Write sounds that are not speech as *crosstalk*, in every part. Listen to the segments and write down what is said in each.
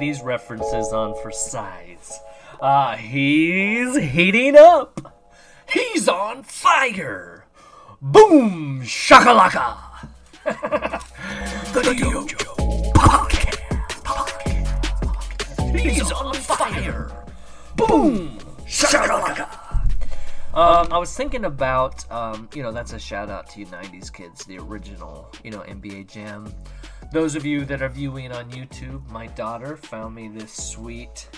these references on for size? Uh, he's heating up. He's on fire. Boom shakalaka. *laughs* the podcast. podcast. He's on fire. Boom shakalaka. Um, I was thinking about, um, you know, that's a shout out to you 90s kids, the original, you know, NBA Jam. Those of you that are viewing on YouTube, my daughter found me this sweet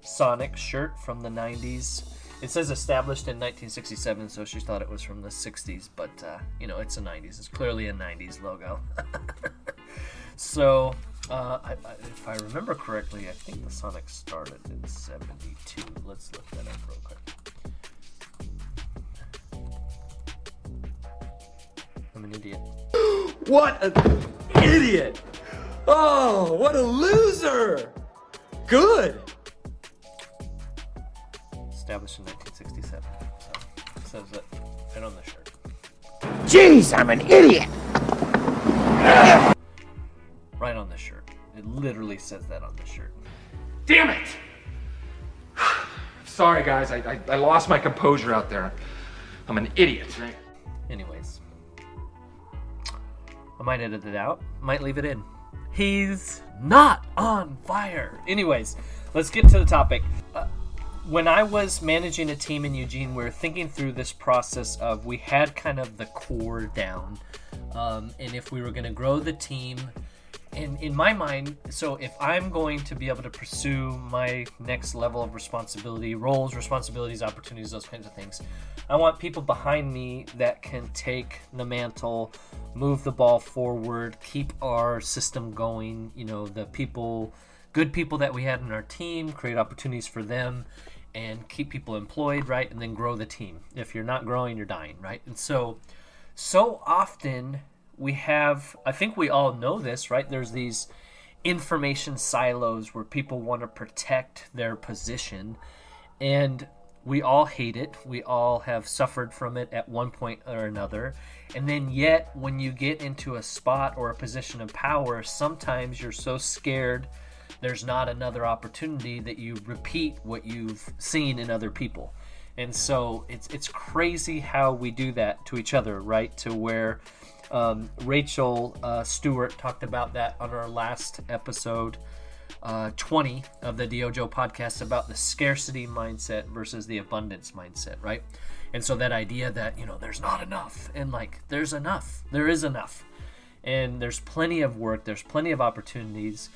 Sonic shirt from the 90s. It says established in 1967, so she thought it was from the 60s, but, uh, you know, it's a 90s. It's clearly a 90s logo. *laughs* so, uh, I, I, if I remember correctly, I think the Sonic started in 72. Let's look that up real quick. I'm an idiot. what an idiot! Oh, what a loser! Good! Established in 1967. So, says it right on the shirt. Jeez, I'm an idiot! Right on the shirt. It literally says that on the shirt. Damn it! *sighs* Sorry, guys. I, I, I lost my composure out there. I'm an idiot, right? Anyways, I might edit it out, might leave it in. He's not on fire. Anyways, let's get to the topic. Uh, when I was managing a team in Eugene, we were thinking through this process of we had kind of the core down. Um, and if we were going to grow the team, and in my mind, so if I'm going to be able to pursue my next level of responsibility, roles, responsibilities, opportunities, those kinds of things, I want people behind me that can take the mantle, move the ball forward, keep our system going. You know, the people, good people that we had in our team, create opportunities for them, and keep people employed, right? And then grow the team. If you're not growing, you're dying, right? And so, so often we have i think we all know this right? There's these information silos where people want to protect their position and we all hate it. We all have suffered from it at one point or another. And then yet when you get into a spot or a position of power sometimes you're so scared there's not another opportunity that you repeat what you've seen in other people. And so it's it's crazy how we do that to each other right? To where um, Rachel uh, Stewart talked about that on our last episode, uh, 20 of the Dojo podcast, about the scarcity mindset versus the abundance mindset, right? And so that idea that, you know, there's not enough, and like, there's enough, there is enough. And there's plenty of work, there's plenty of opportunities.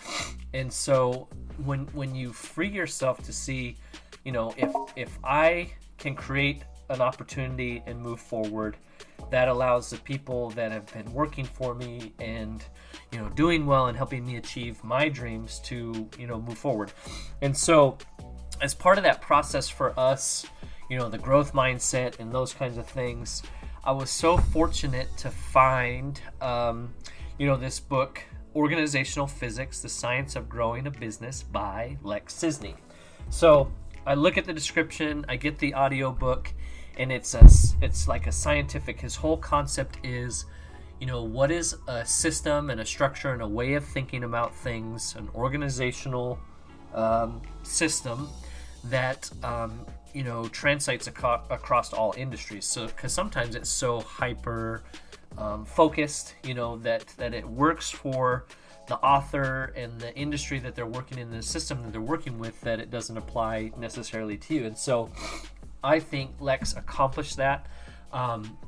And so when when you free yourself to see, you know, if if I can create an opportunity and move forward, that allows the people that have been working for me and you know doing well and helping me achieve my dreams to you know move forward. And so as part of that process for us you know the growth mindset and those kinds of things i was so fortunate to find um, you know this book organizational physics the science of growing a business by lex Sisney so i look at the description i get the audio book and it's a, it's like a scientific. His whole concept is, you know, what is a system and a structure and a way of thinking about things, an organizational um, system that um, you know translates aco- across all industries. So because sometimes it's so hyper um, focused, you know, that that it works for the author and the industry that they're working in, the system that they're working with, that it doesn't apply necessarily to you. And so, I think Lex accomplished that. Um,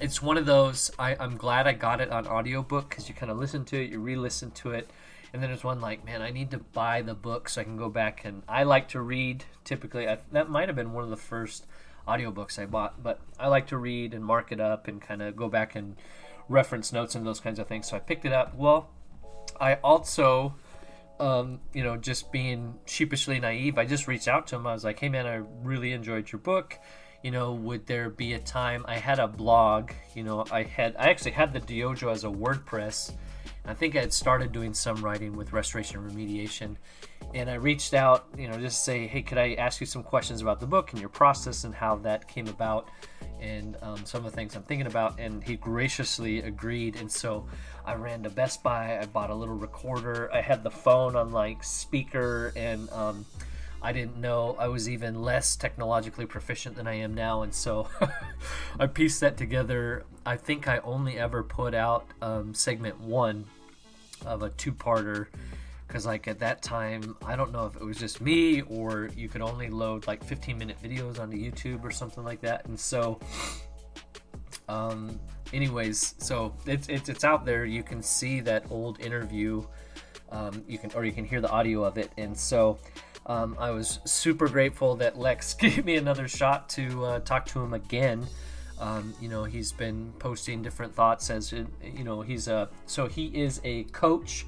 it's one of those. I, I'm glad I got it on audiobook because you kind of listen to it, you re-listen to it, and then there's one like, man, I need to buy the book so I can go back and I like to read. Typically, I, that might have been one of the first audiobooks I bought, but I like to read and mark it up and kind of go back and reference notes and those kinds of things. So I picked it up. Well, I also um, you know, just being sheepishly naive, I just reached out to him. I was like, "Hey, man, I really enjoyed your book. You know, would there be a time?" I had a blog. You know, I had I actually had the Dojo as a WordPress. I think I had started doing some writing with restoration remediation, and I reached out, you know, just say, hey, could I ask you some questions about the book and your process and how that came about, and um, some of the things I'm thinking about. And he graciously agreed. And so I ran to Best Buy. I bought a little recorder. I had the phone on like speaker, and um, I didn't know I was even less technologically proficient than I am now. And so *laughs* I pieced that together. I think I only ever put out um, segment one of a two-parter because like at that time i don't know if it was just me or you could only load like 15 minute videos onto youtube or something like that and so um anyways so it's it's, it's out there. You can see that old interview um, you can or you can hear the audio of it and so um, i was super grateful that lex *laughs* gave me another shot to uh, talk to him again. Um, you know he's been posting different thoughts as you know he's a so he is a coach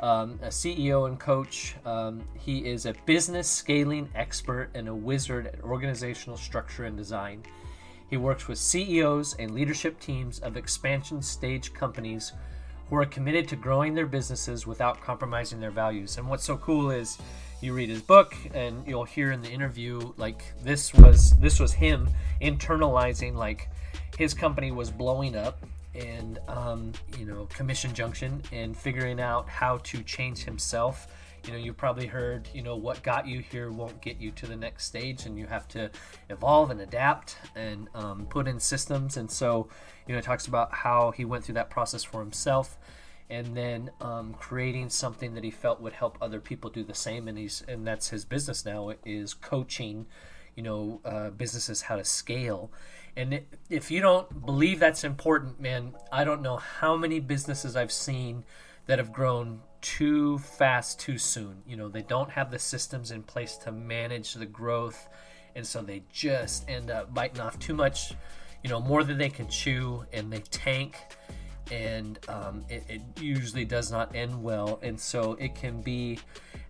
um, a CEO and coach. Um, he is a business scaling expert and a wizard at organizational structure and design. He works with CEOs and leadership teams of expansion stage companies who are committed to growing their businesses without compromising their values. And what's so cool is you read his book and you'll hear in the interview like this was this was him internalizing like his company was blowing up and um, you know commission junction and figuring out how to change himself. You know you probably heard you know what got you here won't get you to the next stage and you have to evolve and adapt and um, put in systems. And so you know it talks about how he went through that process for himself and then um, creating something that he felt would help other people do the same. And he's and that's his business now is coaching you know uh, businesses how to scale and if you don't believe that's important, man, I don't know how many businesses I've seen that have grown too fast too soon. You know, they don't have the systems in place to manage the growth. And so they just end up biting off too much, you know, more than they can chew and they tank and um, it, it, usually does not end well and so it can be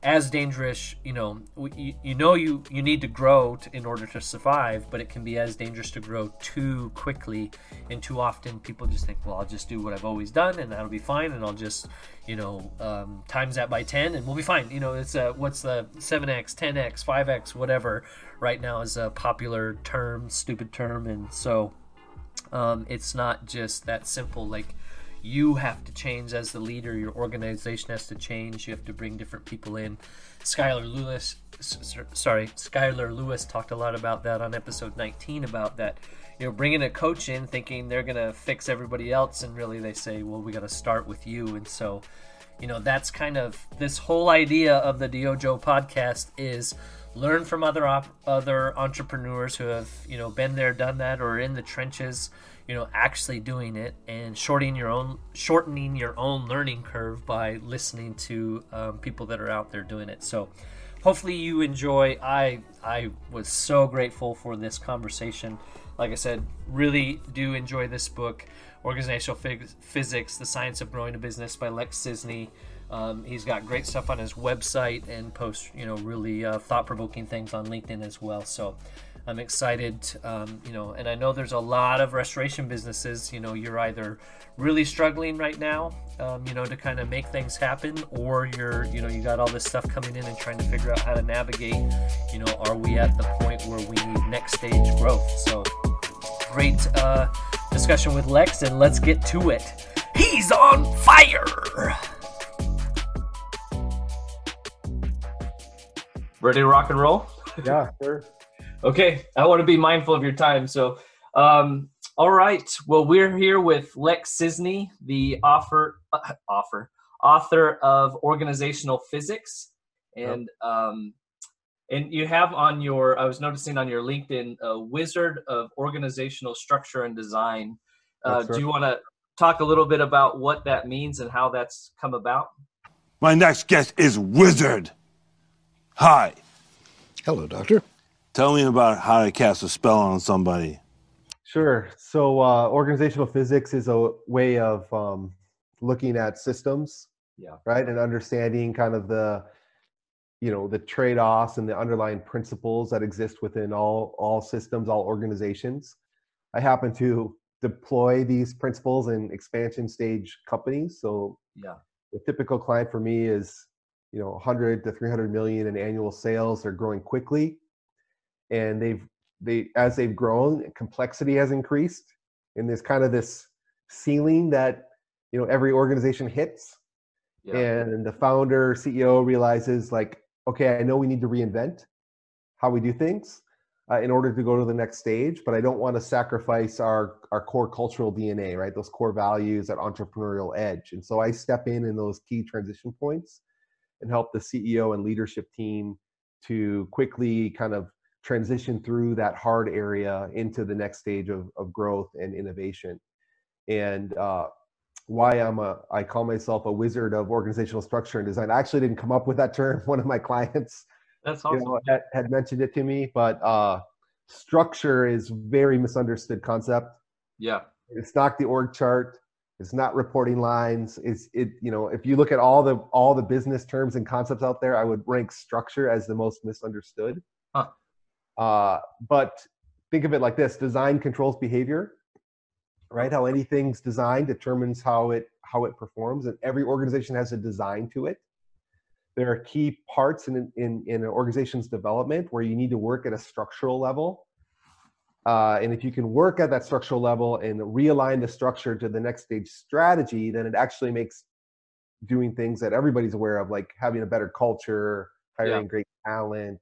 as dangerous you know you, you know you you need to grow to, in order to survive but it can be as dangerous to grow too quickly and too often people just think well i'll just do what i've always done and that'll be fine and i'll just you know um, times that by 10 and we'll be fine. You know it's a, what's the 7x 10x 5x whatever right now is a popular term stupid term and so um, it's not just that simple like you have to change as the leader. Your organization has to change. You have to bring different people in. Skylar Lewis, sorry, Skylar Lewis talked a lot about that on episode 19 about that. You know, bringing a coach in, thinking they're gonna fix everybody else, and really they say, well, we got to start with you. And so, you know, that's kind of this whole idea of the Dojo podcast is learn from other op- other entrepreneurs who have you know been there, done that, or in the trenches you know actually doing it and shortening your own shortening your own learning curve by listening to um, people that are out there doing it. So hopefully you enjoy. I i was so grateful for this conversation. Like i said really do enjoy this book organizational physics the science of growing a business by lex Sisney um, he's got great stuff on his website and posts you know really uh, thought-provoking things on linkedin as well. So I'm excited, um, you know, and I know there's a lot of restoration businesses. You know, you're either really struggling right now, um, you know, to kind of make things happen, or you're, you know, you got all this stuff coming in and trying to figure out how to navigate. You know, are we at the point where we need next stage growth? So, great uh, discussion with Lex, and let's get to it. He's on fire. Ready to rock and roll? Yeah, sure. Okay, I want to be mindful of your time. So, um, all right. Well, we're here with Lex Sisney, the offer, uh, offer, author of Organizational Physics, and yep. um, and you have on your. I was noticing on your LinkedIn, a Wizard of Organizational Structure and Design. Uh, do you want to talk a little bit about what that means and how that's come about? My next guest is Wizard. Hi. Hello, Doctor. Tell me about how to cast a spell on somebody. Sure. So, uh, organizational physics is a way of um, looking at systems, yeah, right, and understanding kind of the, you know, the trade-offs and the underlying principles that exist within all all systems, all organizations. I happen to deploy these principles in expansion stage companies. So, yeah, the typical client for me is you know 100 to 300 million in annual sales. They're growing quickly, and they've they as they've grown, complexity has increased, and there's kind of this ceiling that you know every organization hits. Yeah. And the founder CEO realizes like, okay, I know we need to reinvent how we do things uh, in order to go to the next stage, but I don't want to sacrifice our our core cultural DNA, right? Those core values, that entrepreneurial edge. And so I step in in those key transition points and help the CEO and leadership team to quickly kind of transition through that hard area into the next stage of, of growth and innovation. And uh, why I'm a, I call myself a wizard of organizational structure and design. I actually didn't come up with that term. *laughs* One of my clients That's you awesome. know, had, had mentioned it to me, but uh, structure is very misunderstood concept. yeah. It's not the org chart. It's not reporting lines. It's it. You know, if you look at all the all the business terms and concepts out there, I would rank structure as the most misunderstood. Uh, but think of it like this: design controls behavior, right? How anything's designed determines how it how it performs, and every organization has a design to it there are key parts in, in, in an organization's development where you need to work at a structural level. Uh, and if you can work at that structural level and realign the structure to the next stage strategy, then it actually makes doing things that everybody's aware of, like having a better culture, hiring great talent,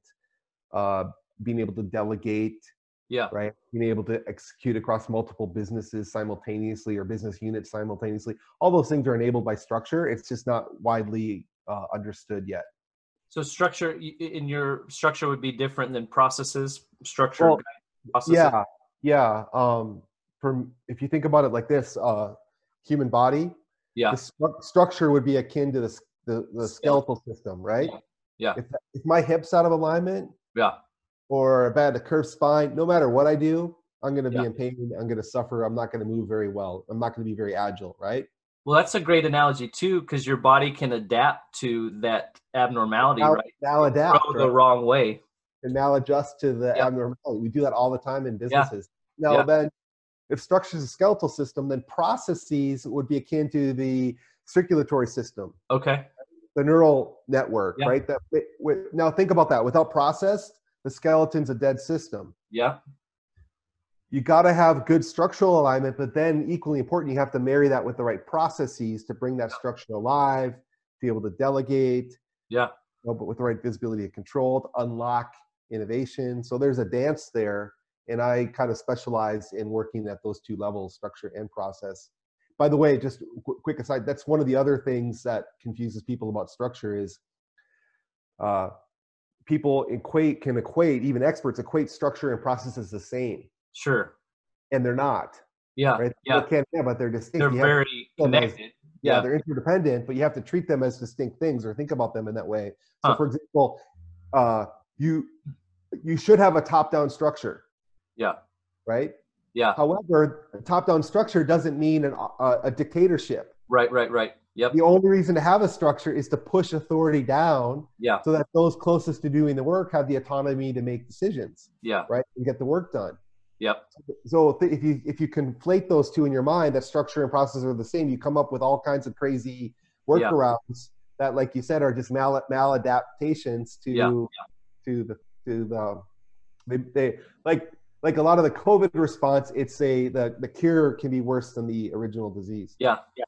uh, being able to delegate, Yeah. right? Being able to execute across multiple businesses simultaneously or business units simultaneously. All those things are enabled by structure. It's just not widely uh, understood yet. So structure in your structure would be different than processes. Structure. Well, processes. Yeah, yeah. Um, from if you think about it like this, uh, human body, Yeah. the stru- structure would be akin to the the, the skeletal system, right? Yeah. If if my hips out of alignment Yeah. Or if I had a curved spine, no matter what I do, I'm going to be Yeah. in pain. I'm going to suffer. I'm not going to move very well. I'm not going to be very agile, right? Well, that's a great analogy too, because your body can adapt to that abnormality, Now, right? now adapt, Grow the wrong way. and now adjust to the Yeah. abnormality. We do that all the time in businesses. Now Yeah. then, if structure is a skeletal system, then processes would be akin to the circulatory system, Okay. the neural network, right? That now think about that. Without process, the skeleton's a dead system. Yeah. You got to have good structural alignment, but then equally important, you have to marry that with the right processes to bring that structure alive, to be able to delegate, Yeah. you know, but with the right visibility and control to unlock innovation. So there's a dance there, and I kind of specialize in working at those two levels, structure and process. By the way, just qu- quick aside, that's one of the other things that confuses people about structure is uh, people equate can equate even experts equate structure and process as the same, Sure. and they're not. Yeah. Right? Yeah. They can, yeah, but they're distinct. They're very them as- connected. yeah, Yeah. they're interdependent, but you have to treat them as distinct things or think about them in that way. So, Huh. for example, uh, you you should have a top-down structure, Yeah. right? Yeah. However, a top-down structure doesn't mean an, a, a dictatorship. Right. Right. Right. Yep. The only reason to have a structure is to push authority down, Yeah. so that those closest to doing the work have the autonomy to make decisions, Yeah. right, and get the work done. Yep. So if you if you conflate those two in your mind, that structure and process are the same, you come up with all kinds of crazy Yeah. workarounds that, like you said, are just mal maladaptations to Yeah, to the to the um, they, they like like a lot of the COVID response. It's a the the cure can be worse than the original disease. Yeah. Yeah.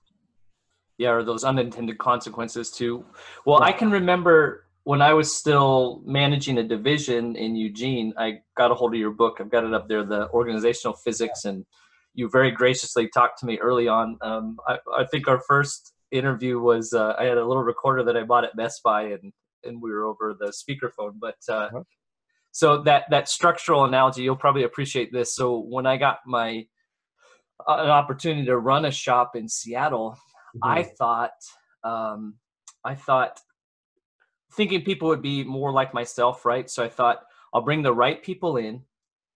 Yeah. Or those unintended consequences too. Well, I can remember when I was still managing a division in Eugene, I got a hold of your book. I've got it up there, the organizational physics, and you very graciously talked to me early on. Um, I, I think our first interview was uh, I had a little recorder that I bought at Best Buy, and and we were over the speakerphone. But uh, Uh-huh. so that that structural analogy, you'll probably appreciate this. So when I got my uh, an opportunity to run a shop in Seattle, I thought um, I thought thinking people would be more like myself, right? So I thought I'll bring the right people in,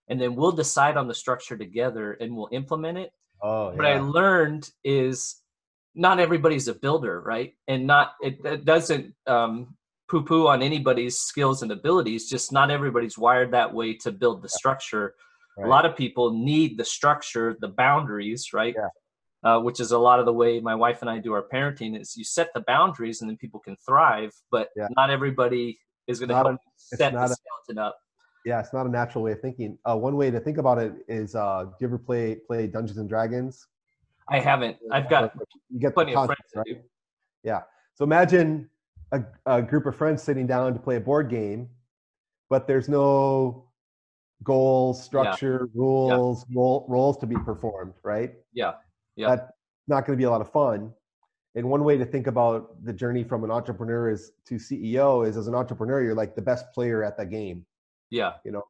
and then we'll decide on the structure together, and we'll implement it. oh What I learned is not everybody's a builder, right? And not it, it doesn't um, poo-poo on anybody's skills and abilities. Just not everybody's wired that way to build the structure. Right. A lot of people need the structure, the boundaries, right? Yeah. Uh, which is a lot of the way my wife and I do our parenting. Is you set the boundaries and then people can thrive, but Yeah. not everybody is going to help a- set the a- skeleton up. Yeah, it's not a natural way of thinking. Uh, one way to think about it is, uh, do you ever play play Dungeons and Dragons? I haven't. I've got you get plenty the of friends concept, right? Yeah. So imagine a, a group of friends sitting down to play a board game, but there's no goals, structure, rules, role, roles to be performed, right? Yeah. Yeah. That's not going to be a lot of fun. And one way to think about the journey from an entrepreneur is to CEO is as an entrepreneur, you're like the best player at the game. Yeah. You know,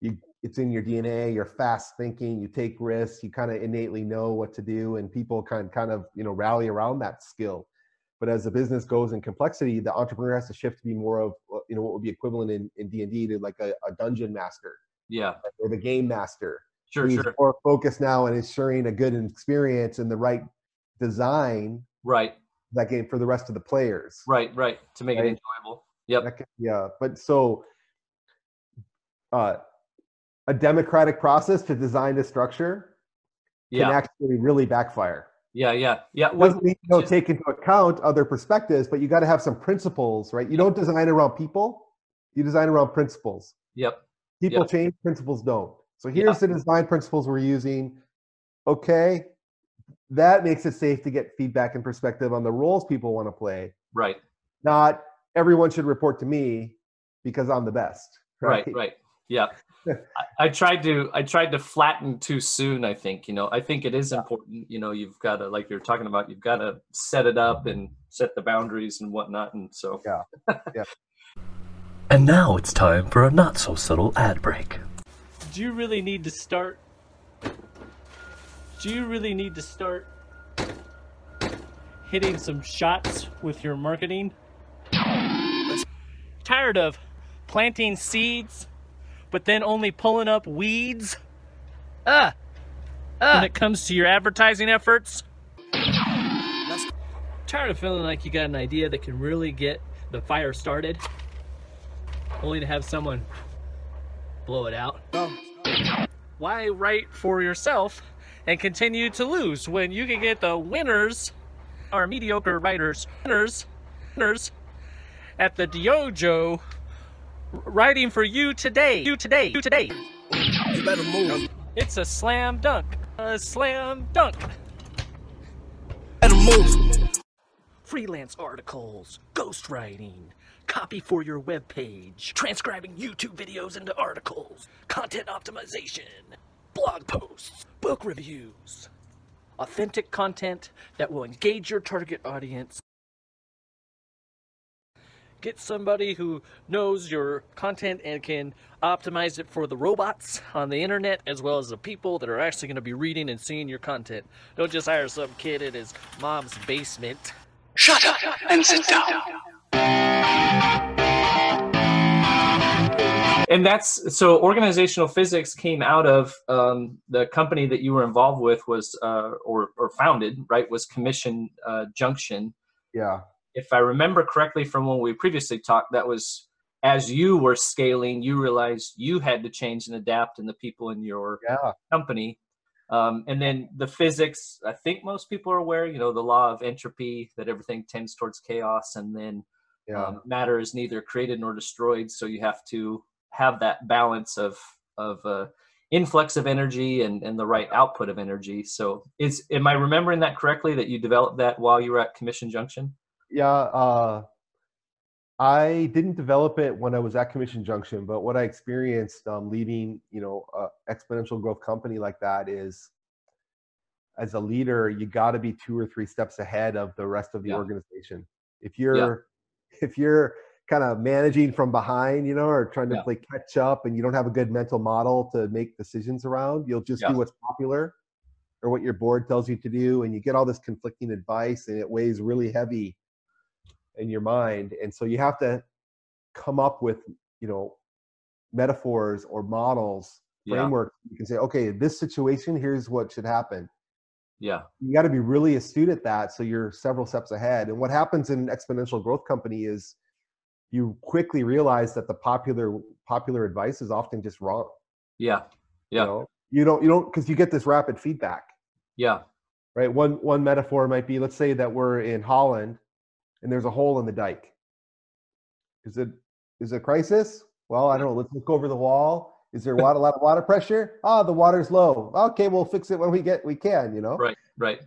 you it's in your DNA. You're fast thinking. You take risks. You kind of innately know what to do, and people kind kind of you know rally around that skill. But as the business goes in complexity, the entrepreneur has to shift to be more of uh, you know what would be equivalent in in D and D to like a, a dungeon master Yeah. or the game master. Sure. who's Sure. more focused now on ensuring a good experience and the right design Right. that game for the rest of the players. Right. Right. To make it enjoyable. Yep. Can- yeah, but so uh, a democratic process to design the structure can actually really backfire. Yeah. Yeah. Yeah. What- doesn't mean you don't just- take into account other perspectives, but you got to have some principles, right? You don't design around people, you design around principles. Yep. People Yep. change, principles don't. So here's the design principles we're using. Okay, that makes it safe to get feedback and perspective on the roles people want to play. Right. Not everyone should report to me because I'm the best. Right. Right. Yeah. I, I tried to I tried to flatten too soon. I think you know I think it is important. You know you've got to like you're talking about you've got to set it up and set the boundaries and whatnot. And so yeah. Yeah. *laughs* And now it's time for a not so subtle ad break. Do you really need to start? Do you really need to start hitting some shots with your marketing? Tired of planting seeds, but then only pulling up weeds? Uh, when it comes to your advertising efforts? Tired of feeling like you got an idea that can really get the fire started, only to have someone blow it out? Why write for yourself and continue to lose when you can get the winners are mediocre writers winners winners at the Dojo writing for you today you today you today You better move. it's a slam dunk a slam dunk Better move. freelance articles ghostwriting copy for your web page. Transcribing youtube videos into articles. Content optimization. Blog posts. Book reviews. Authentic content that will engage your target audience. Get somebody who knows your content and can optimize it for the robots on the internet as well as the people that are actually going to be reading and seeing your content. Don't just hire some kid in his mom's basement. Shut up and sit down. And that's so organizational physics came out of um, the company that you were involved with was uh, or or founded right was Commission uh, Junction. Yeah. If I remember correctly from when we previously talked, that was as you were scaling, you realized you had to change and adapt, and the people in your Yeah. company. Um, and then the physics, I think most people are aware, you know, the law of entropy, that everything tends towards chaos, and then Yeah. um, matter is neither created nor destroyed. So you have to have that balance of of uh, influx of energy and, and the right output of energy. So is am I remembering that correctly? That you developed that while you were at Commission Junction? yeah uh i didn't develop it when i was at commission junction but what i experienced um, leading you know a exponential growth company like that is as a leader you got to be two or three steps ahead of the rest of the Yeah. organization if you're if you're kind of managing from behind you know or trying to Yeah. play catch up and you don't have a good mental model to make decisions around you'll just Yeah. do what's popular or what your board tells you to do and you get all this conflicting advice and it weighs really heavy in your mind and so you have to come up with you know metaphors or models Yeah. framework you can say okay this situation here's what should happen Yeah. you got to be really astute at that so you're several steps ahead and what happens in an exponential growth company is you quickly realize that the popular popular advice is often just wrong Yeah. you Yeah. know you don't you don't because you get this rapid feedback Yeah. right? One one metaphor might be let's say that we're in Holland and there's a hole in the dike. Is it is it a crisis? Well, I don't know. Let's look over the wall. Is there a lot, a lot of water pressure? Ah, the water's low. Okay, we'll fix it when we get we can. You know, Right, right.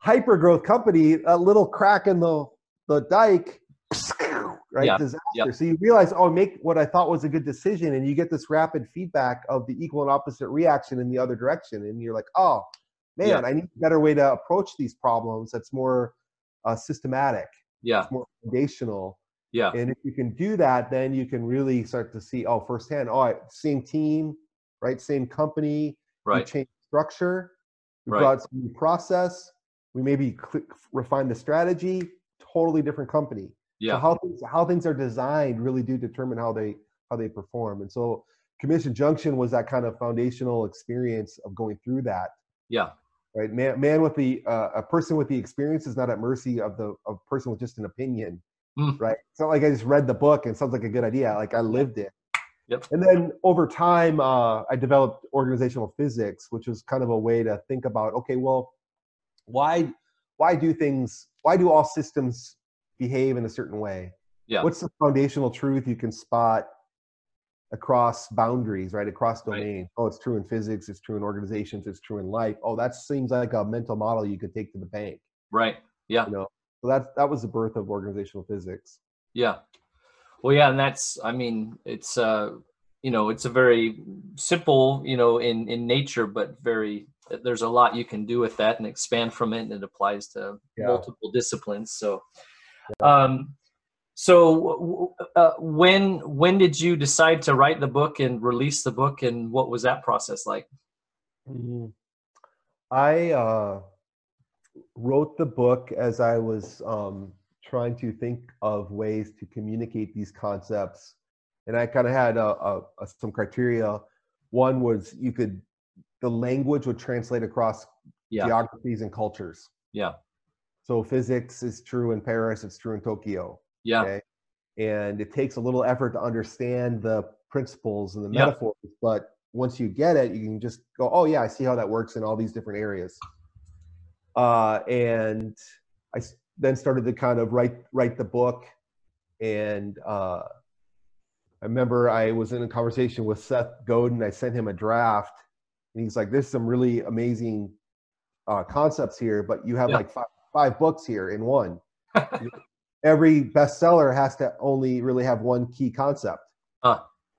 hyper growth company, a little crack in the the dike, right? Yeah, Disaster. So you realize, oh, make what I thought was a good decision, and you get this rapid feedback of the equal and opposite reaction in the other direction, and you're like, oh, man, Yeah. I need a better way to approach these problems. That's more uh, systematic, Yeah, it's more foundational. Yeah, And if you can do that, then you can really start to see, oh, firsthand, oh, I- same team, right? Same company, we right. changed structure, we Right. brought some new process, we maybe cl- refine the strategy, totally different company. So Yeah, how things how things are designed really do determine how they how they perform. And so Commission Junction was that kind of foundational experience of going through that. yeah, Right, man, man with the uh, a person with the experience is not at mercy of the of person with just an opinion. Mm. Right, it's not like I just read the book and it sounds like a good idea. Like I lived it. Yep. And then over time, uh, I developed organizational physics, which was kind of a way to think about, okay, well, why why do things why do all systems behave in a certain way? Yeah. What's the foundational truth you can spot across boundaries, right? Across Right. domains. Oh, it's true in physics, it's true in organizations, it's true in life. Oh, that seems like a mental model you could take to the bank. right. Yeah, You know, so that that was the birth of organizational physics. yeah. Well, yeah, and that's. I mean, it's uh, you know, it's a very simple, you know, in in nature, but very. There's a lot you can do with that and expand from it, and it applies to Yeah. multiple disciplines. So, um, so uh, when when did you decide to write the book and release the book, and what was that process like? Mhm. I uh, wrote the book as I was um, trying to think of ways to communicate these concepts, and I kind of had a, a, a, some criteria. One was you could the language would translate across Yeah, geographies and cultures. yeah, So physics is true in Paris, it's true in Tokyo. yeah, Okay. And it takes a little effort to understand the principles and the Yeah. metaphors, but once you get it, you can just go, oh yeah, I see how that works in all these different areas. Uh, and I then started to kind of write write the book, and uh, I remember I was in a conversation with Seth Godin. I sent him a draft, and he's like, "There's some really amazing uh, concepts here, but you have Yeah. like five, five books here in one." *laughs* every bestseller has to only really have one key concept.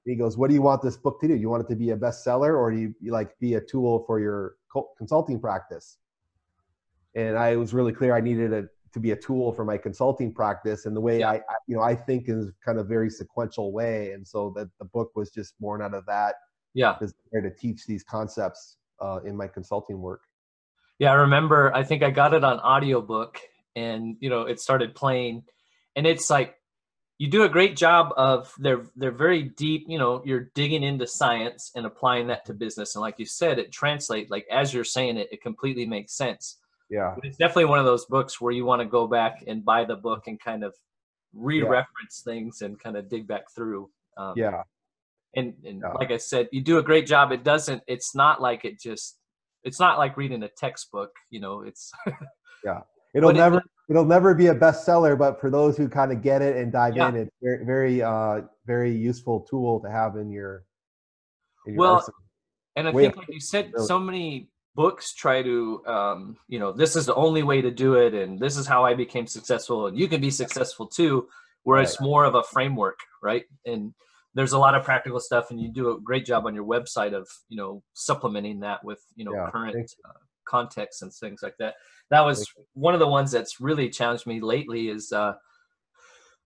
He goes, "What do you want this book to do? You want it to be a bestseller, or do you, you like be a tool for your co- consulting practice?" And I was really clear I needed it to be a tool for my consulting practice, and the way Yeah. I, I, you know, I think is kind of very sequential way, and so that the book was just born out of that yeah. desire to teach these concepts uh, in my consulting work. Yeah, I remember I think I got it on audiobook and you know it started playing and it's like you do a great job of they're they're very deep, you know, you're digging into science and applying that to business and like you said it translates like as you're saying it it completely makes sense. Yeah, But it's definitely one of those books where you want to go back and buy the book and kind of re-reference things and kind of dig back through. Um, yeah, and and Yeah. like I said, you do a great job. It doesn't. It's not like it just. It's not like reading a textbook. You know, it's *laughs* yeah it'll But it- never it'll never be a bestseller, but for those who kind of get it and dive Yeah. in, it's very very uh, very useful tool to have in your. In your Well, arsenal. and I Way think like you said, really. so many books try to, um, you know, this is the only way to do it, and this is how I became successful, and you can be successful too. Where it's more of a framework, right? And there's a lot of practical stuff, and you do a great job on your website of you know supplementing that with you know Yeah, current uh, context and things like that. That was one of the ones that's really challenged me lately. Is uh,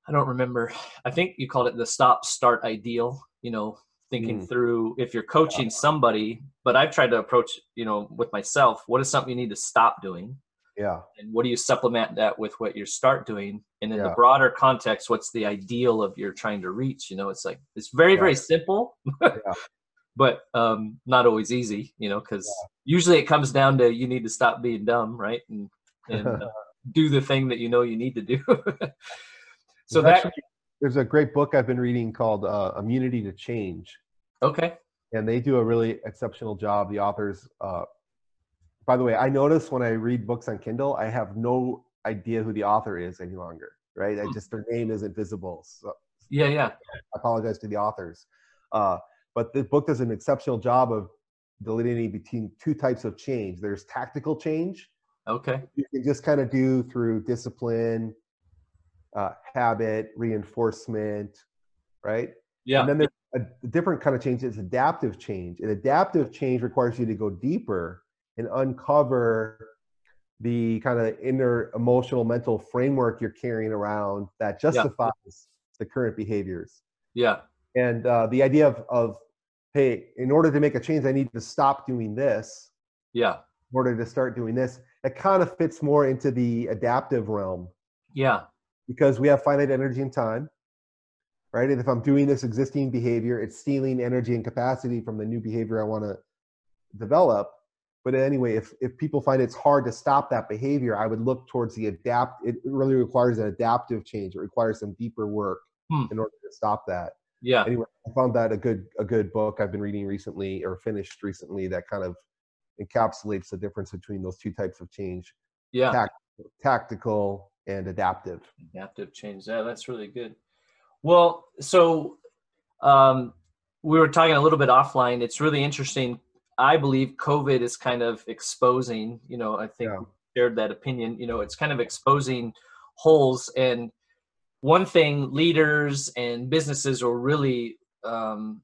I don't remember. I think you called it the stop start ideal. You know, thinking Mm. through if you're coaching somebody, but I've tried to approach, you know, with myself, what is something you need to stop doing? yeah, And what do you supplement that with what you start doing? And in the broader context, what's the ideal of you're trying to reach? You know, it's like it's very, Yeah. very simple. *laughs* But um, not always easy, you know, because usually it comes down to you need to stop being dumb, right? And and *laughs* uh, do the thing that you know you need to do. *laughs* so There's that actually- there's a great book I've been reading called uh, Immunity to Change. Okay, and they do a really exceptional job. The authors, uh, by the way, I notice when I read books on Kindle, I have no idea who the author is any longer. Right? I just their name isn't visible. So Yeah, yeah. I apologize to the authors. Uh, but the book does an exceptional job of delineating between two types of change. There's tactical change, Okay. you can just kind of do through discipline, uh, habit, reinforcement, right? Yeah. And then there's a different kind of change is adaptive change. And adaptive change requires you to go deeper and uncover the kind of inner emotional mental framework you're carrying around that justifies the current behaviors. yeah. And uh, the idea of, of, hey, in order to make a change, I need to stop doing this Yeah. in order to start doing this. It kind of fits more into the adaptive realm Yeah. because we have finite energy and time, right? And if I'm doing this existing behavior, it's stealing energy and capacity from the new behavior I want to develop. But anyway, if, if people find it's hard to stop that behavior, I would look towards the adapt. It really requires an adaptive change. It requires some deeper work Hmm. in order to stop that. Yeah. Anyway, I found that a good a good book I've been reading recently or finished recently that kind of encapsulates the difference between those two types of change Yeah. tac- tactical and adaptive. adaptive change yeah that's really good well so um, we were talking a little bit offline. It's really interesting. I believe covid is kind of exposing you know i think Yeah. shared that opinion you know it's kind of exposing holes. And one thing leaders and businesses will really um,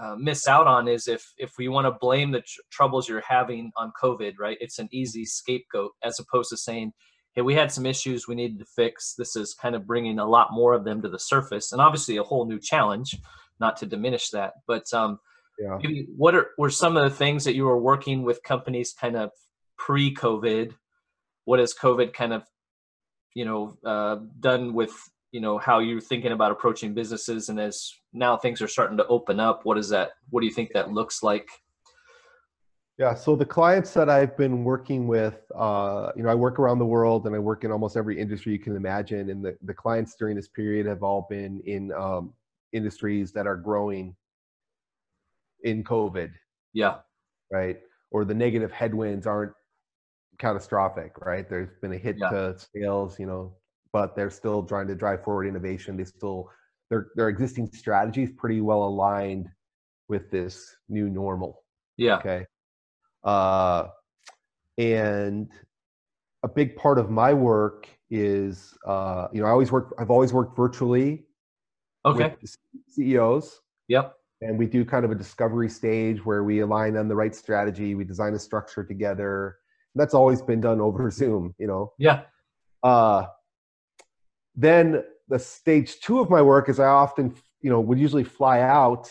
uh, miss out on is if if we want to blame the tr- troubles you're having on covid right? It's an easy scapegoat as opposed to saying hey, we had some issues we needed to fix. This is kind of bringing a lot more of them to the surface, and obviously a whole new challenge. Not to diminish that, but um, Yeah. what are were some of the things that you were working with companies kind of pre-COVID? What has COVID kind of, you know, uh, done with you know how you're thinking about approaching businesses, and as now things are starting to open up, what is that? What do you think that looks like? Yeah, so the clients that I've been working with, uh, you know, I work around the world and I work in almost every industry you can imagine. And the, the clients during this period have all been in um, industries that are growing in COVID, Yeah, right? Or the negative headwinds aren't catastrophic, right? There's been a hit Yeah. to sales, you know, but they're still trying to drive forward innovation. They still, their, their existing strategies pretty well aligned with this new normal. yeah, Okay. Uh, and a big part of my work is, uh, you know, I always work, I've always worked virtually okay, with CEOs. yep, And we do kind of a discovery stage where we align on the right strategy, we design a structure together. And that's always been done over *laughs* Zoom, you know. yeah, Uh, then the stage two of my work is I often, you know, would usually fly out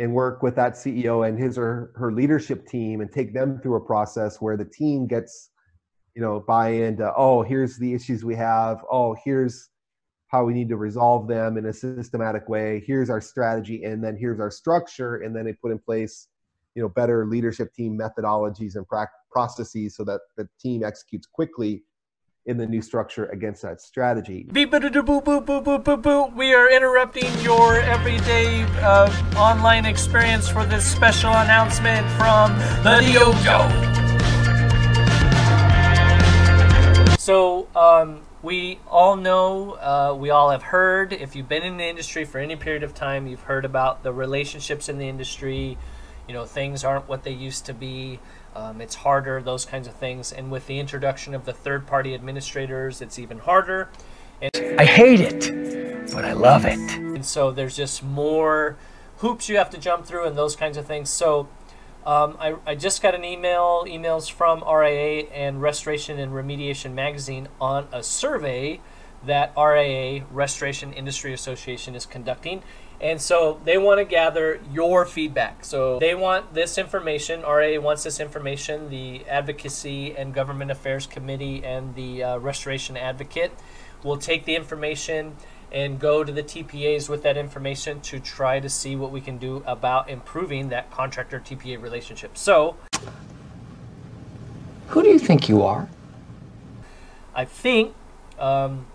and work with that CEO and his or her leadership team and take them through a process where the team gets, you know, buy into, oh, here's the issues we have. Oh, here's how we need to resolve them in a systematic way. Here's our strategy, and then here's our structure, and then they put in place, you know, better leadership team methodologies and processes so that the team executes quickly in the new structure against that strategy. We are interrupting your everyday uh, online experience for this special announcement from the Dojo. So, um, we all know, uh, we all have heard, if you've been in the industry for any period of time, you've heard about the relationships in the industry. You know, things aren't what they used to be. Um, it's harder, those kinds of things. And with the introduction of the third party administrators, it's even harder. And, I hate it, but I love it. and so there's just more hoops you have to jump through and those kinds of things. So um, I, I just got an email, emails from RIA and Restoration and Remediation Magazine on a survey that RIA, Restoration Industry Association, is conducting. And so they want to gather your feedback. So they want this information. RA wants this information. The Advocacy and Government Affairs Committee and the uh, Restoration Advocate will take the information and go to the TPAs with that information to try to see what we can do about improving that contractor TPA relationship. So Who do you think you are? I think um,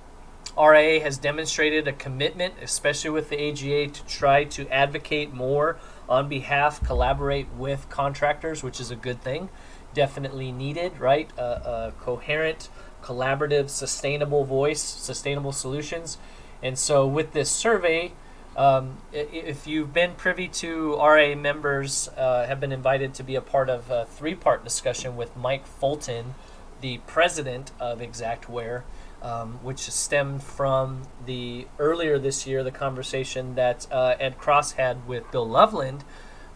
RIA has demonstrated a commitment, especially with the AGA, to try to advocate more on behalf, collaborate with contractors, which is a good thing. definitely needed, right? A, a coherent, collaborative, sustainable voice, sustainable solutions. And so, with this survey, um, if you've been privy to RA members, uh, have been invited to be a part of a three-part discussion with Mike Fulton, the president of Xactware, um, which stemmed from the earlier this year the conversation that uh, Ed Cross had with Bill Loveland,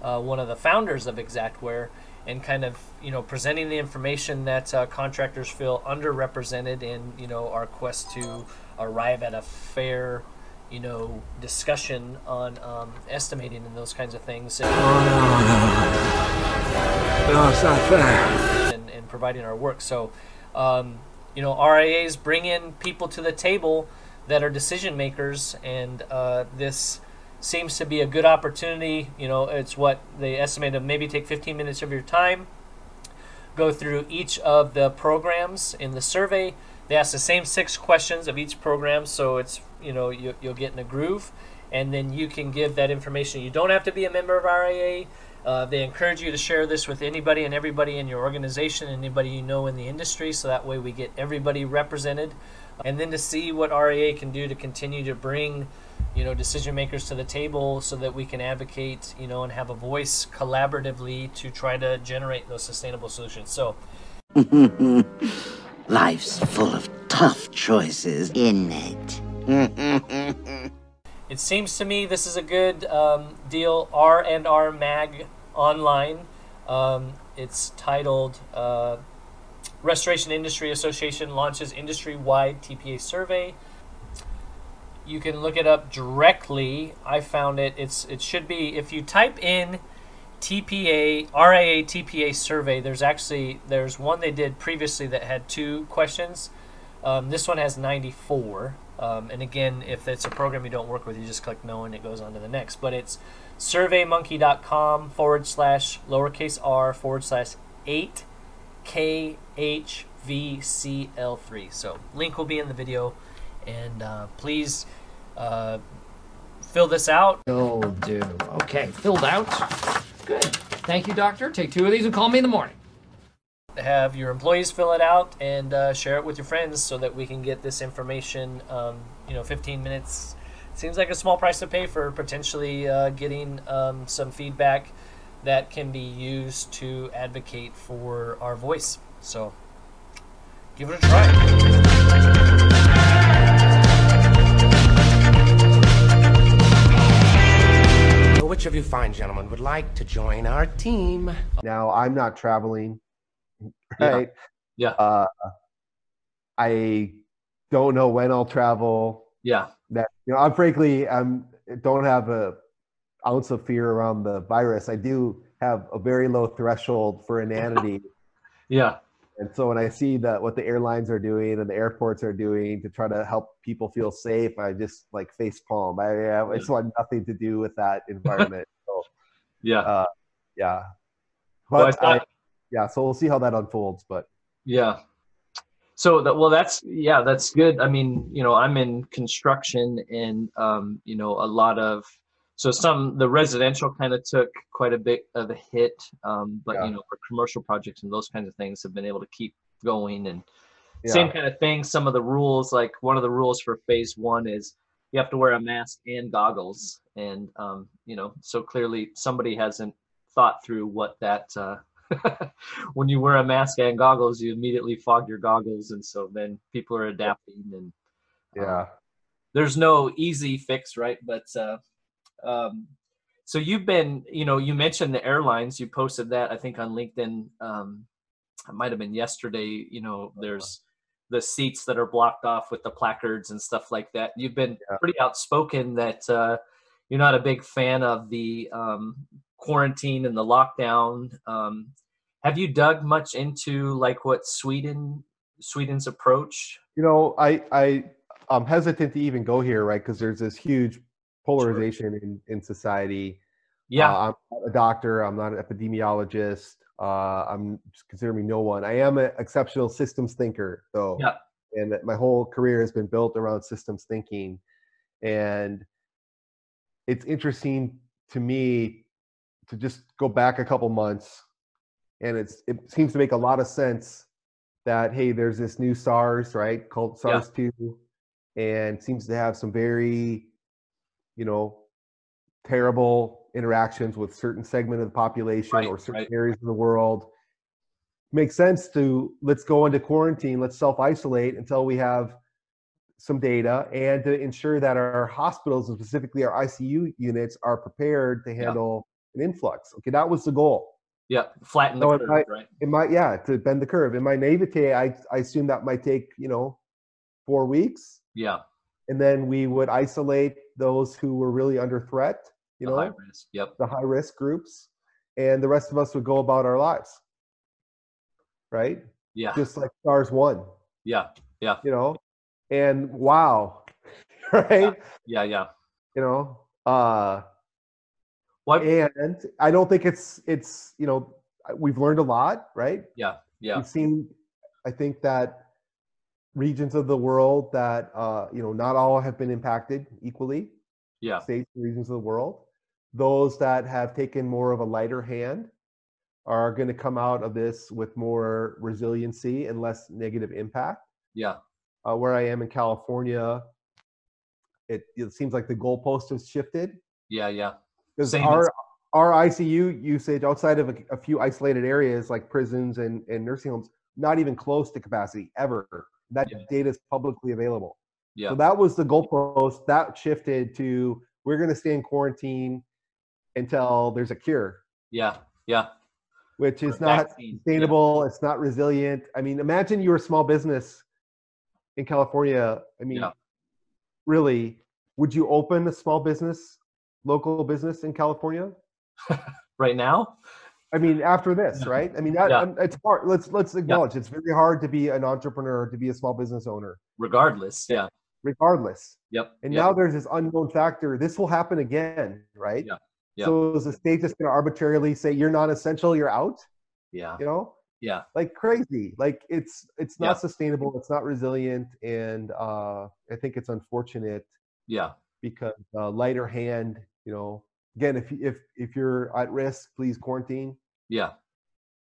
uh, one of the founders of Xactware, and kind of you know presenting the information that uh, contractors feel underrepresented in you know our quest to arrive at a fair you know discussion on um, estimating and those kinds of things. And, oh, no, no. no it's not fair. And, and providing our work. So, um, you know, RIAs bring in people to the table that are decision makers, and uh, this seems to be a good opportunity. You know, it's what they estimate to maybe take 15 minutes of your time, go through each of the programs in the survey. They ask the same six questions of each program, so it's you know you, you'll get in a groove, and then you can give that information. You don't have to be a member of RIA. Uh, they encourage you to share this with anybody and everybody in your organization, anybody you know in the industry, so that way we get everybody represented. And then to see what RIA can do to continue to bring you know decision makers to the table so that we can advocate you know and have a voice collaboratively to try to generate those sustainable solutions so *laughs* life's full of tough choices isn't it *laughs* it seems to me this is a good um, deal r and r mag online um, it's titled uh, restoration industry association launches industry-wide tpa survey you can look it up directly. I found it. It's it should be if you type in TPA RIA TPA survey. There's actually there's one they did previously that had two questions. Um, this one has 94. Um, and again, if it's a program you don't work with, you just click no and it goes on to the next. But it's surveymonkey.com forward slash lowercase r forward slash 8KHVCL3. So link will be in the video. And uh, please uh, fill this out. Will do. Okay, filled out. Good. Thank you, doctor. Take two of these and call me in the morning. Have your employees fill it out and uh, share it with your friends so that we can get this information. Um, you know, 15 minutes seems like a small price to pay for potentially uh, getting um, some feedback that can be used to advocate for our voice. So give it a try. which of you fine gentlemen would like to join our team? Now, I'm not traveling, right? Yeah. yeah. Uh, I don't know when I'll travel. Yeah. That you know, I'm frankly, I'm don't have a ounce of fear around the virus. I do have a very low threshold for inanity. *laughs* yeah. And so when I see that what the airlines are doing and the airports are doing to try to help people feel safe, I just like face palm. I, I just want nothing to do with that *laughs* environment. so, yeah, uh, yeah. But well, I, yeah, so we'll see how that unfolds. But yeah, so that well, that's yeah, that's good. I mean, you know, I'm in construction, and um, you know, a lot of so some the residential kind of took quite a bit of a hit um, but yeah. you know for commercial projects and those kinds of things have been able to keep going and yeah. same kind of thing some of the rules like one of the rules for phase one is you have to wear a mask and goggles and um, you know so clearly somebody hasn't thought through what that uh, *laughs* when you wear a mask and goggles you immediately fog your goggles and so then people are adapting and um, yeah there's no easy fix right but uh, um, so you've been, you know, you mentioned the airlines. You posted that I think on LinkedIn. Um, it might have been yesterday. You know, there's the seats that are blocked off with the placards and stuff like that. You've been yeah. pretty outspoken that uh, you're not a big fan of the um, quarantine and the lockdown. Um, have you dug much into like what Sweden Sweden's approach? You know, I I I'm hesitant to even go here, right? Because there's this huge polarization sure. in, in society. Yeah. Uh, I'm a doctor. I'm not an epidemiologist. Uh, I'm consider me no one. I am an exceptional systems thinker, though. Yeah. And my whole career has been built around systems thinking. And it's interesting to me to just go back a couple months and it's it seems to make a lot of sense that hey, there's this new SARS, right, called SARS two, and seems to have some very, you know, terrible interactions with certain segment of the population Right, or certain right. areas of the world. Makes sense to let's go into quarantine, let's self isolate until we have some data and to ensure that our hospitals and specifically our ICU units are prepared to handle an influx. Okay, that was the goal. Yeah, flatten the So curve, might, right? it might, yeah, to bend the curve. In my naivete, I, I assume that might take, you know, four weeks. Yeah, And then we would isolate those who were really under threat, you the know, high risk. Yep. the high risk groups. And the rest of us would go about our lives. Right? Yeah. Just like SARS 1, Yeah. Yeah. you know? And wow, *laughs* right? Yeah. Yeah. You know, uh, What? and I don't think it's, it's, you know, we've learned a lot, right? Yeah. Yeah. We've seen, I think that regions of the world that uh, you know not all have been impacted equally. Yeah. States and regions of the world. Those that have taken more of a lighter hand are going to come out of this with more resiliency and less negative impact. Yeah. Uh, where I am in California, it, it seems like the goalpost has shifted Yeah. Yeah. Because our as- our ICU usage outside of a, a few isolated areas like prisons and, and nursing homes, not even close to capacity ever. That data is publicly available. Yeah. So that was the goalpost. That shifted to we're going to stay in quarantine until there's a cure, Yeah. Yeah. which is not vaccine, yeah. sustainable. It's not resilient. I mean, imagine you're a small business in California. I mean, Yeah. really, would you open a small business, local business in California? Right now. I mean, after this, right? I mean, that, Yeah. um, it's hard. Let's let's acknowledge it's very hard to be an entrepreneur, to be a small business owner, Regardless. Yeah. regardless. Yep. And yep. now there's this unknown factor. This will happen again, right? Yeah. Yeah. So is the state just going to arbitrarily say you're not essential, you're out? Yeah. You know, Yeah. like crazy. Like it's it's not Yeah. sustainable. It's not resilient, and uh, I think it's unfortunate Yeah. Because uh, lighter hand. You know, again, if if if you're at risk, please quarantine. Yeah.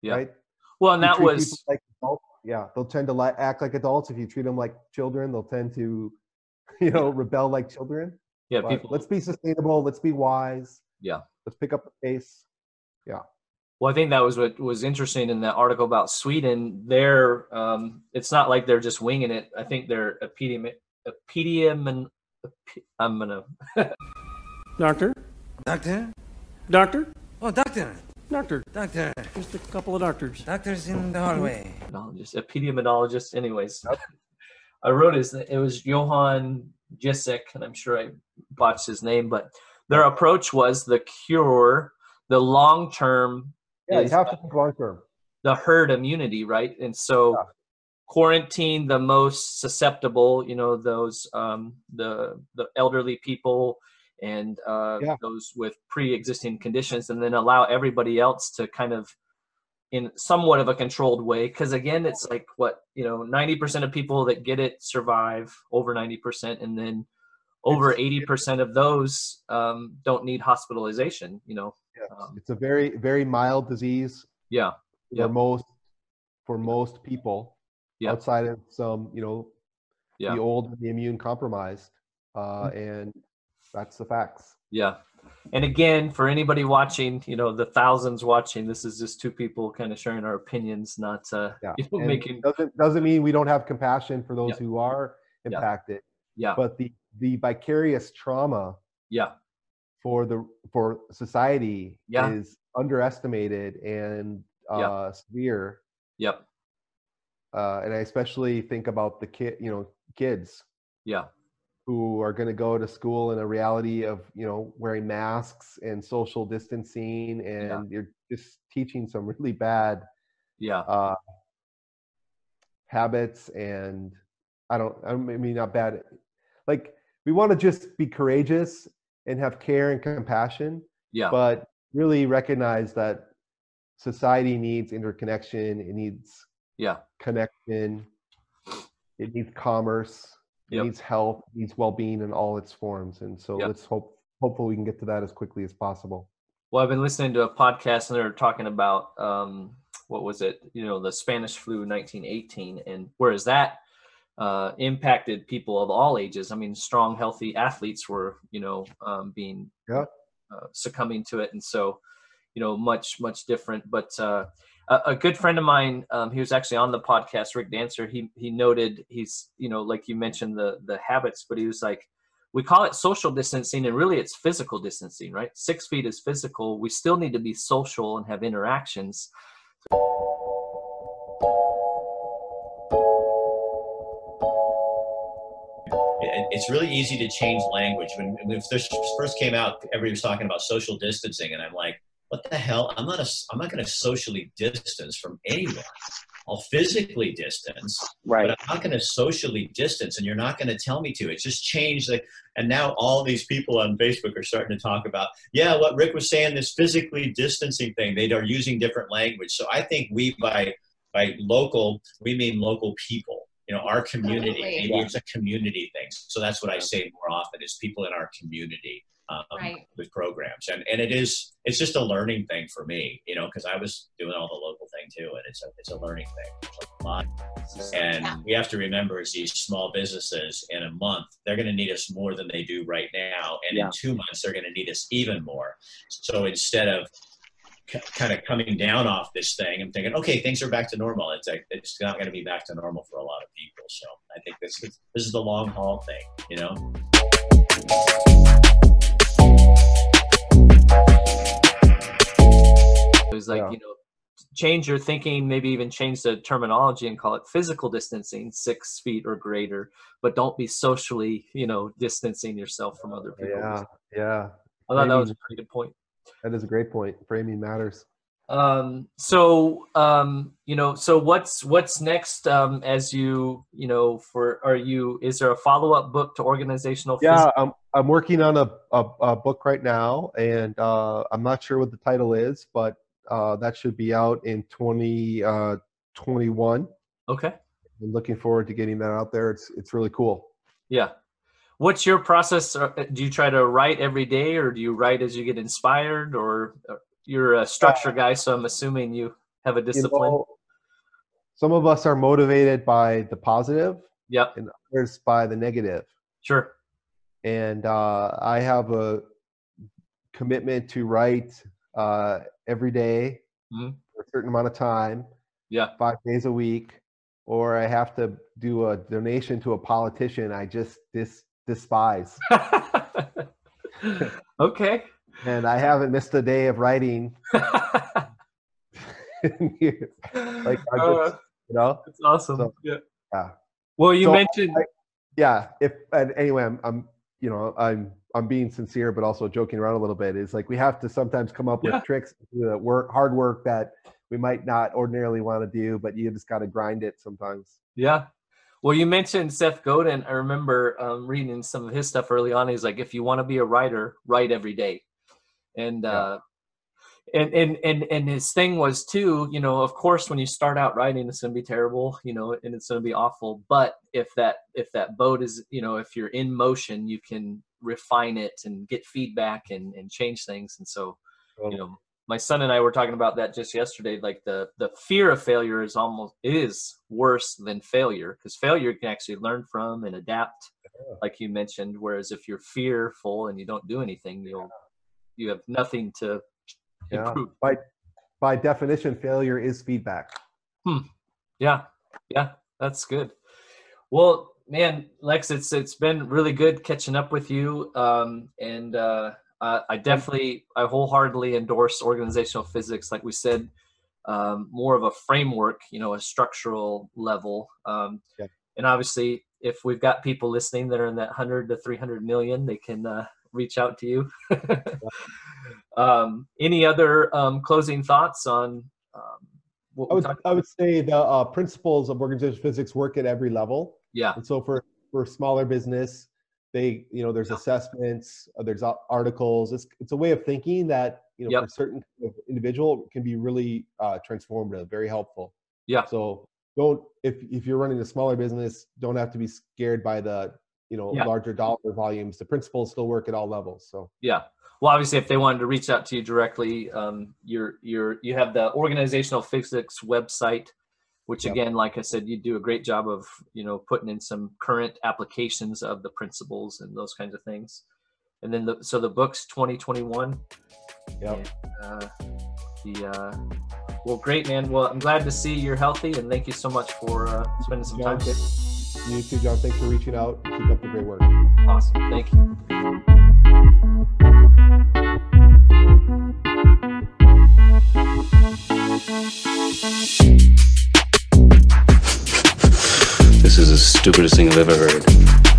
Yeah. Right. Well, and that was like adults, yeah they'll tend to li- act like adults if you treat them like children they'll tend to *laughs* you know rebel like children Yeah, But people- let's be sustainable let's be wise yeah. let's pick up the pace yeah Well, I think that was what was interesting in that article about Sweden. They're um, it's not like they're just winging it. I think they're a epidemi epidemic. I'm gonna. Doctor? Doctor? Doctor? Oh, doctor. Doctor. Doctor. Just a couple of doctors. Doctor's in the hallway. Epidemiologist, epidemiologist. Anyways, I wrote his. It was Johan Jisek, and I'm sure I botched his name, but their approach was the cure, the long term. yeah you have to think long term the herd immunity, right? And so quarantine the most susceptible, you know, those um, the the elderly people and uh, Yeah. those with pre-existing conditions, and then allow everybody else to kind of in somewhat of a controlled way. Because again, it's like what you know, ninety percent of people that get it survive, over ninety percent, and then over eighty percent of those um, don't need hospitalization. You know, um, it's a very very mild disease yeah, for yeah. most for most people Yeah. outside of some you know Yeah. the old and the immune compromised uh, and that's the facts Yeah. And again, for anybody watching, you know, the thousands watching, this is just two people kind of sharing our opinions, not uh, yeah *laughs* you know, making. doesn't doesn't mean we don't have compassion for those Yeah. who are impacted Yeah. but the the vicarious trauma Yeah. for the for society Yeah. is underestimated and uh severe Yep. Uh and i especially think about the kid you know kids Yeah. who are going to go to school in a reality of you know wearing masks and social distancing and you're just teaching some really bad Yeah. uh habits and i don't- I mean not bad like we want to just be courageous and have care and compassion Yeah. but really recognize that society needs interconnection it needs Yeah. connection it needs commerce it Yep. needs health it needs well-being in all its forms and so Yep. let's hope hopefully we can get to that as quickly as possible Well, I've been listening to a podcast and they're talking about um, what was it? You know, the Spanish flu 1918, and whereas that uh, impacted people of all ages. I mean, strong, healthy athletes were, you know, um, being yeah. uh, succumbing to it, and so, you know, much much different. But uh, a, good friend of mine, um, he was actually on the podcast, Rick Dancer. He he noted he's, you know, like you mentioned the the habits, but he was like, we call it social distancing, and really it's physical distancing, right? Six feet is physical. We still need to be social and have interactions. it's really easy to change language. When, when this first came out, everybody was talking about social distancing, and I'm like, what the hell? I'm not a, I'm not going to socially distance from anyone. I'll physically distance, right. but I'm not going to socially distance, and you're not going to tell me to. It's just changed. Like, and now all these people on Facebook are starting to talk about, yeah, what Rick was saying, this physically distancing thing. They are using different language. So I think we by by local, we mean local people you know our community Absolutely. maybe it's a community thing so that's what i say more often is people in our community um, Right. with programs and and it is it's just a learning thing for me you know because i was doing all the local thing too and it's a it's a learning thing There's a lot. and Yeah. we have to remember is these small businesses in a month they're going to need us more than they do right now and Yeah. in two months they're going to need us even more so instead of k- kind of coming down off this thing and thinking, okay, things are back to normal. It's like it's not going to be back to normal for a lot of people. So I think this is, this is the long haul thing, you know. Was like, you know, change your thinking, maybe even change the terminology and call it physical distancing, six feet or greater, but don't be socially, you know, distancing yourself from other people. Yeah, yeah. I thought that was a pretty good point. That is a great point. Framing matters. Um, so, um, you know, so what's what's next um, as you, you know, for are you? Is there a follow up book to organizational? Yeah? I'm I'm working on a, a, a book right now, and uh, I'm not sure what the title is, but uh, that should be out in 2021. Okay. I'm looking forward to getting that out there. It's it's really cool. Yeah. What's your process? Uh, Do you try to write every day, or do you write as you get inspired, or uh, you're a structure guy? So I'm assuming you have a You discipline. know, some of us are motivated by the positive, yep, and others by the negative. Sure. And uh, I have a commitment to write uh, every day Mhm. for a certain amount of time. Yeah. Five days a week, or I have to do a donation to a politician I just dis- despise. *laughs* okay. And I haven't missed a day of writing. *laughs* like I Uh, you know, That's awesome. So, yeah. yeah. Well, you So mentioned. I- yeah. If and anyway, I'm, I'm, you know, I'm, I'm being sincere, but also joking around a little bit. Is like we have to sometimes come up Yeah. with tricks, uh, work, hard work that we might not ordinarily want to do, but you just got to grind it sometimes. Yeah. Well, you mentioned Seth Godin. I remember um, reading some of his stuff early on. He's like, if you want to be a writer, write every day. And, uh, and, and, and, and his thing was too, you know, of course, when you start out writing, it's going to be terrible, you know, and it's going to be awful. But if that, if that boat is, you know, if you're in motion, you can refine it and get feedback and, and change things. And so, you know, my son and I were talking about that just yesterday. Like the the fear of failure is almost is worse than failure because failure you can actually learn from and adapt, like you mentioned. Whereas if you're fearful and you don't do anything, you'll you have nothing to Yeah. improve. By, by definition, failure is feedback. Hmm. Yeah, yeah, that's good. Well, man, Lex, it's it's been really good catching up with you. Um, and uh, uh, I definitely, I wholeheartedly endorse organizational physics. Like we said, um, more of a framework, you know, a structural level. Um, Yeah. And obviously, if we've got people listening that are in that hundred to three hundred million, they can uh, reach out to you. *laughs* *laughs* um, any other um, closing thoughts on? What I would, I would say the uh, principles of organizational physics work at every level. Yeah. And so for for smaller business, they you know there's assessments, uh, there's articles. It's it's a way of thinking that you know Yep. for certain individual can be really uh, transformative, very helpful. Yeah. So don't if if you're running a smaller business, don't have to be scared by the you know Yeah. larger dollar volumes. The principles still work at all levels. So Yeah. Well, obviously, if they wanted to reach out to you directly, um, you're you're you have the organizational physics website, which Yep. again, like I said, you do a great job of you know putting in some current applications of the principles and those kinds of things. And then the so the book's 2021. Yep. Uh, the uh, well, great man. Well, I'm glad to see you're healthy, and thank you so much for uh, spending some time John. here. You too, John. Thanks for reaching out. Keep up the great work. Awesome. Thank you. This is the stupidest thing I've ever heard.